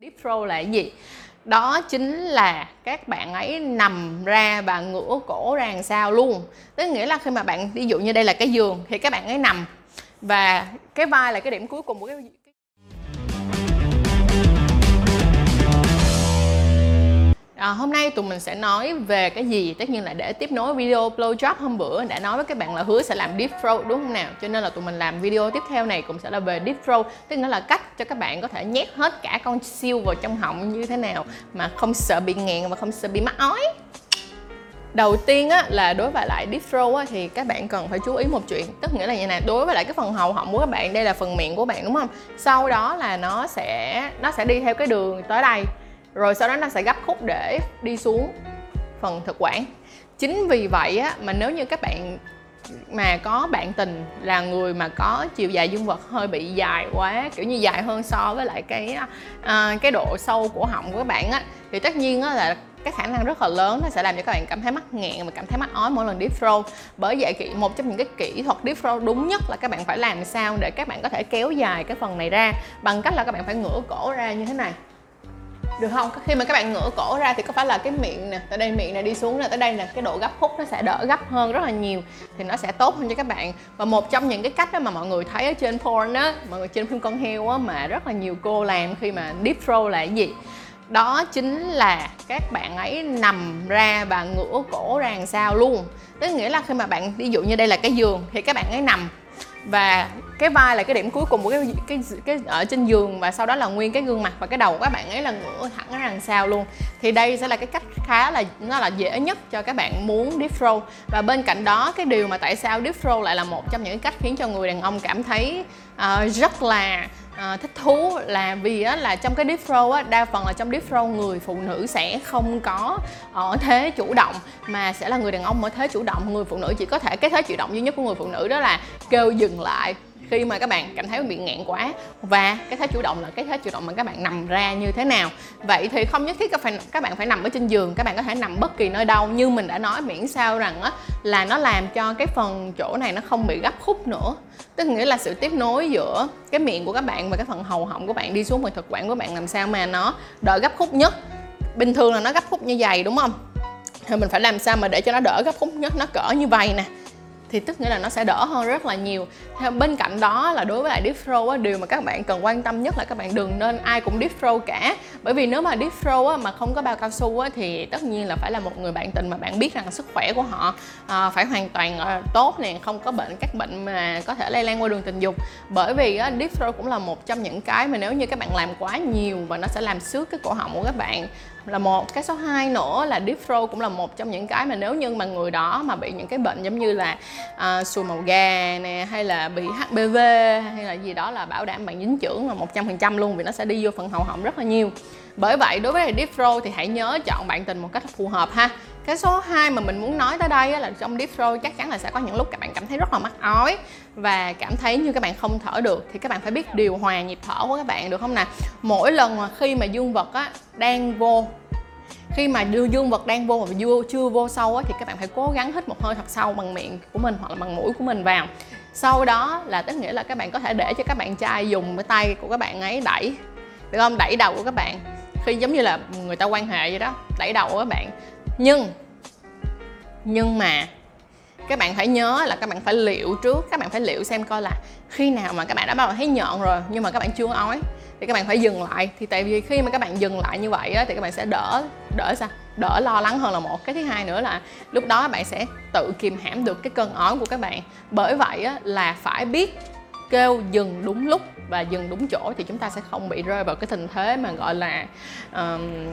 Deep throat là cái gì? Đó chính là các bạn ấy nằm ra và ngửa cổ ra làm sao luôn. Tức nghĩa là khi mà bạn, ví dụ như đây là cái giường, thì các bạn ấy nằm và cái vai là cái điểm cuối cùng của cái À, hôm nay tụi mình sẽ nói về cái gì? Tất nhiên là để tiếp nối video blow job hôm bữa đã nói với các bạn là hứa sẽ làm deep throat đúng không nào? Cho nên là tụi mình làm video tiếp theo này cũng sẽ là về deep throat tức nghĩa là cách cho các bạn có thể nhét hết cả con siêu vào trong họng như thế nào mà không sợ bị nghẹn và không sợ bị mắc ói. Đầu tiên á, là đối với lại deep throat á, thì các bạn cần phải chú ý một chuyện tức nghĩa là như này đối với lại cái phần hầu họng của các bạn đây là phần miệng của bạn đúng không? Sau đó là nó sẽ nó sẽ đi theo cái đường tới đây rồi sau đó nó sẽ gấp khúc để đi xuống phần thực quản. Chính vì vậy á mà nếu như các bạn mà có bạn tình là người mà có chiều dài dương vật hơi bị dài quá kiểu như dài hơn so với lại cái à, cái độ sâu của họng của các bạn á thì tất nhiên á là cái khả năng rất là lớn nó sẽ làm cho các bạn cảm thấy mắc nghẹn và cảm thấy mắc ói mỗi lần deep throat. Bởi vậy kỹ một trong những cái kỹ thuật deep throat đúng nhất là các bạn phải làm sao để các bạn có thể kéo dài cái phần này ra bằng cách là các bạn phải ngửa cổ ra như thế này được không? Khi mà các bạn ngửa cổ ra thì có phải là cái miệng nè tới đây miệng này đi xuống nè tới đây là cái độ gấp khúc nó sẽ đỡ gấp hơn rất là nhiều, thì nó sẽ tốt hơn cho các bạn. Và một trong những cái cách đó mà mọi người thấy ở trên porn á, mọi người trên phim con heo á, mà rất là nhiều cô làm khi mà deep throw là cái gì? Đó chính là các bạn ấy nằm ra và ngửa cổ ra làm sao luôn. Tức nghĩa là khi mà bạn, ví dụ như đây là cái giường, thì các bạn ấy nằm và cái vai là cái điểm cuối cùng của cái cái cái ở trên giường và sau đó là nguyên cái gương mặt và cái đầu của các bạn ấy là ngửa thẳng ở đằng sau luôn. Thì đây sẽ là cái cách khá là nó là dễ nhất cho các bạn muốn deep throw và bên cạnh đó cái điều mà tại sao deep throw lại là một trong những cách khiến cho người đàn ông cảm thấy uh, rất là à, thích thú là vì á, là trong cái deep flow á, đa phần là trong deep flow người phụ nữ sẽ không có ở thế chủ động mà sẽ là người đàn ông ở thế chủ động. Người phụ nữ chỉ có thể cái thế chủ động duy nhất của người phụ nữ đó là kêu dừng lại khi mà các bạn cảm thấy bị ngạn quá và cái thế chủ động là cái thế chủ động mà các bạn nằm ra như thế nào. Vậy thì không nhất thiết các, phải, các bạn phải nằm ở trên giường các bạn có thể nằm bất kỳ nơi đâu. Như mình đã nói miễn sao rằng á, là nó làm cho cái phần chỗ này nó không bị gấp khúc nữa. Tức nghĩa là sự tiếp nối giữa cái miệng của các bạn và cái phần hầu họng của bạn đi xuống phần thực quản của bạn làm sao mà nó đỡ gấp khúc nhất. Bình thường là nó gấp khúc như vậy đúng không? Thì mình phải làm sao mà để cho nó đỡ gấp khúc nhất? Nó cỡ như vậy nè thì tức nghĩa là nó sẽ đỡ hơn rất là nhiều. Theo bên cạnh đó là đối với lại deep throw á, điều mà các bạn cần quan tâm nhất là các bạn đừng nên ai cũng deep throw cả. Bởi vì nếu mà deep throw á, mà không có bao cao su á, thì tất nhiên là phải là một người bạn tình mà bạn biết rằng sức khỏe của họ à, phải hoàn toàn à, tốt nè không có bệnh các bệnh mà có thể lây lan qua đường tình dục. Bởi vì á, deep throw cũng là một trong những cái mà nếu như các bạn làm quá nhiều và nó sẽ làm xước cái cổ họng của các bạn là một cái số 2 nữa là deep throat cũng là một trong những cái mà nếu như mà người đó mà bị những cái bệnh giống như là uh, sùi màu gà nè hay là bị HPV hay là gì đó là bảo đảm bạn dính chưởng là 100% luôn vì nó sẽ đi vô phần hậu họng rất là nhiều bởi vậy đối với deep Throw thì hãy nhớ chọn bạn tình một cách phù hợp ha. Cái số 2 mà mình muốn nói tới đây là trong deep throat chắc chắn là sẽ có những lúc các bạn cảm thấy rất là mắc ói và cảm thấy như các bạn không thở được. Thì các bạn phải biết điều hòa nhịp thở của các bạn được không nè? Mỗi lần mà khi mà dương vật á đang vô khi mà đưa dương vật đang vô mà chưa chưa vô sâu á, thì các bạn phải cố gắng hít một hơi thật sâu bằng miệng của mình hoặc là bằng mũi của mình vào. Sau đó là tức nghĩa là các bạn có thể để cho các bạn trai dùng cái tay của các bạn ấy đẩy được không? Đẩy đầu của các bạn khi giống như là người ta quan hệ vậy đó đẩy đầu các bạn. Nhưng nhưng mà các bạn phải nhớ là các bạn phải liệu trước các bạn phải liệu xem coi là khi nào mà các bạn đã bắt đầu thấy nhọn rồi nhưng mà các bạn chưa ói thì các bạn phải dừng lại. Thì tại vì khi mà các bạn dừng lại như vậy á, thì các bạn sẽ đỡ đỡ sao? Đỡ lo lắng hơn là một. Cái thứ hai nữa là lúc đó bạn sẽ tự kìm hãm được cái cơn ói của các bạn. Bởi vậy á, là phải biết kêu dừng đúng lúc và dừng đúng chỗ thì chúng ta sẽ không bị rơi vào cái tình thế mà gọi là um,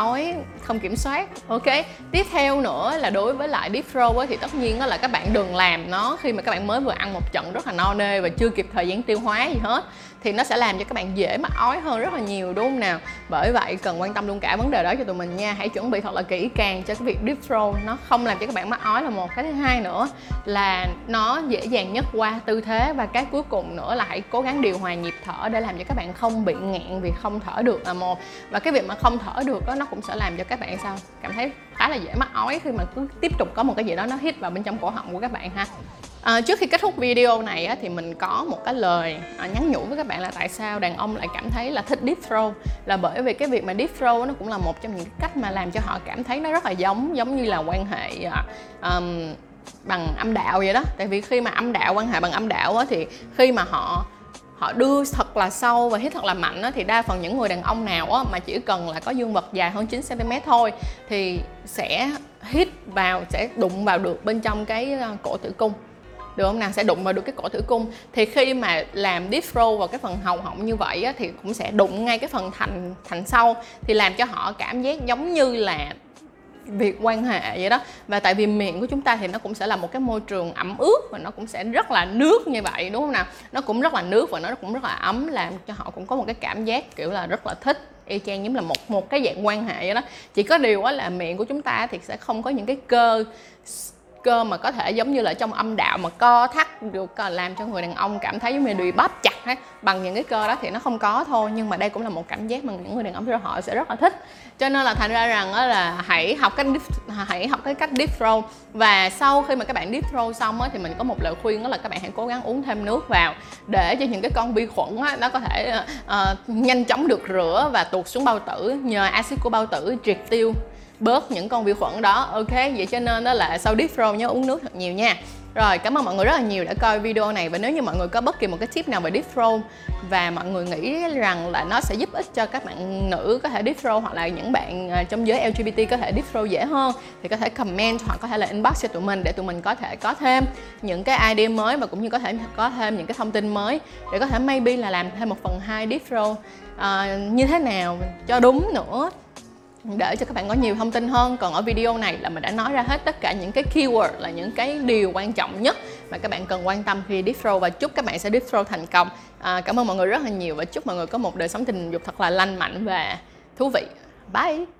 ói, không kiểm soát. Ok, tiếp theo nữa là đối với lại deep throat thì tất nhiên đó là các bạn đừng làm nó khi mà các bạn mới vừa ăn một trận rất là no nê và chưa kịp thời gian tiêu hóa gì hết. Thì nó sẽ làm cho các bạn dễ mắc ói hơn rất là nhiều, đúng không nào? Bởi vậy cần quan tâm luôn cả vấn đề đó cho tụi mình nha. Hãy chuẩn bị thật là kỹ càng cho cái việc deep throw nó không làm cho các bạn mắc ói là một. Cái thứ hai nữa là nó dễ dàng nhất qua tư thế và cái cuối cùng nữa là hãy cố gắng điều hòa nhịp thở để làm cho các bạn không bị nghẹn vì không thở được là một. Và cái việc mà không thở được đó nó cũng sẽ làm cho các bạn sao? Cảm thấy khá là dễ mắc ói khi mà cứ tiếp tục có một cái gì đó nó hít vào bên trong cổ họng của các bạn ha. À, trước khi kết thúc video này á, thì mình có một cái lời à, nhắn nhủ với các bạn là tại sao đàn ông lại cảm thấy là thích deep throw là bởi vì cái việc mà deep throw nó cũng là một trong những cách mà làm cho họ cảm thấy nó rất là giống giống như là quan hệ à, um, bằng âm đạo vậy đó. Tại vì khi mà âm đạo quan hệ bằng âm đạo á, thì khi mà họ họ đưa thật là sâu và hít thật là mạnh á, thì đa phần những người đàn ông nào á, mà chỉ cần là có dương vật dài hơn 9 cm thôi thì sẽ hít vào sẽ đụng vào được bên trong cái ờ, cổ tử cung. Được không nào? Sẽ đụng vào được cái cổ tử cung. Thì khi mà làm deep throw vào cái phần hầu họng như vậy á, thì cũng sẽ đụng ngay cái phần thành thành sau thì làm cho họ cảm giác giống như là việc quan hệ vậy đó. Và tại vì miệng của chúng ta thì nó cũng sẽ là một cái môi trường ẩm ướt và nó cũng sẽ rất là nước như vậy, đúng không nào? Nó cũng rất là nước và nó cũng rất là ấm, làm cho họ cũng có một cái cảm giác kiểu là rất là thích, y chang giống là một một cái dạng quan hệ vậy đó. Chỉ có điều á là miệng của chúng ta thì sẽ không có những cái cơ cơ mà có thể giống như là trong âm đạo mà co thắt được làm cho người đàn ông cảm thấy giống như bị bóp chặt ấy bằng những cái cơ đó thì nó không có thôi. Nhưng mà đây cũng là một cảm giác mà những người đàn ông họ sẽ rất là thích. Cho nên là thành ra rằng là hãy học cách deep, hãy học cái cách deep throw và sau khi mà các bạn deep throw xong á, thì mình có một lời khuyên đó là các bạn hãy cố gắng uống thêm nước vào để cho những cái con vi khuẩn á, nó có thể uh, nhanh chóng được rửa và tuột xuống bao tử nhờ axit của bao tử triệt tiêu bớt những con vi khuẩn đó. Ok vậy cho nên đó là sau deep throw nhớ uống nước thật nhiều nha. Rồi cảm ơn mọi người rất là nhiều đã coi video này. Và nếu như mọi người có bất kỳ một cái tip nào về deep throw và mọi người nghĩ rằng là nó sẽ giúp ích cho các bạn nữ có thể deep throw hoặc là những bạn à, trong giới LGBT có thể deep throw dễ hơn thì có thể comment hoặc có thể là inbox cho tụi mình để tụi mình có thể có thêm những cái idea mới và cũng như có thể có thêm những cái thông tin mới để có thể maybe là làm thêm một phần hai deep throw uh, à, như thế nào cho đúng nữa để cho các bạn có nhiều thông tin hơn còn ở video này là mình đã nói ra hết tất cả những cái keyword là những cái điều quan trọng nhất mà các bạn cần quan tâm khi deep throw và chúc các bạn sẽ deep throw thành công. À, cảm ơn mọi người rất là nhiều và chúc mọi người có một đời sống tình dục thật là lành mạnh và thú vị. Bye!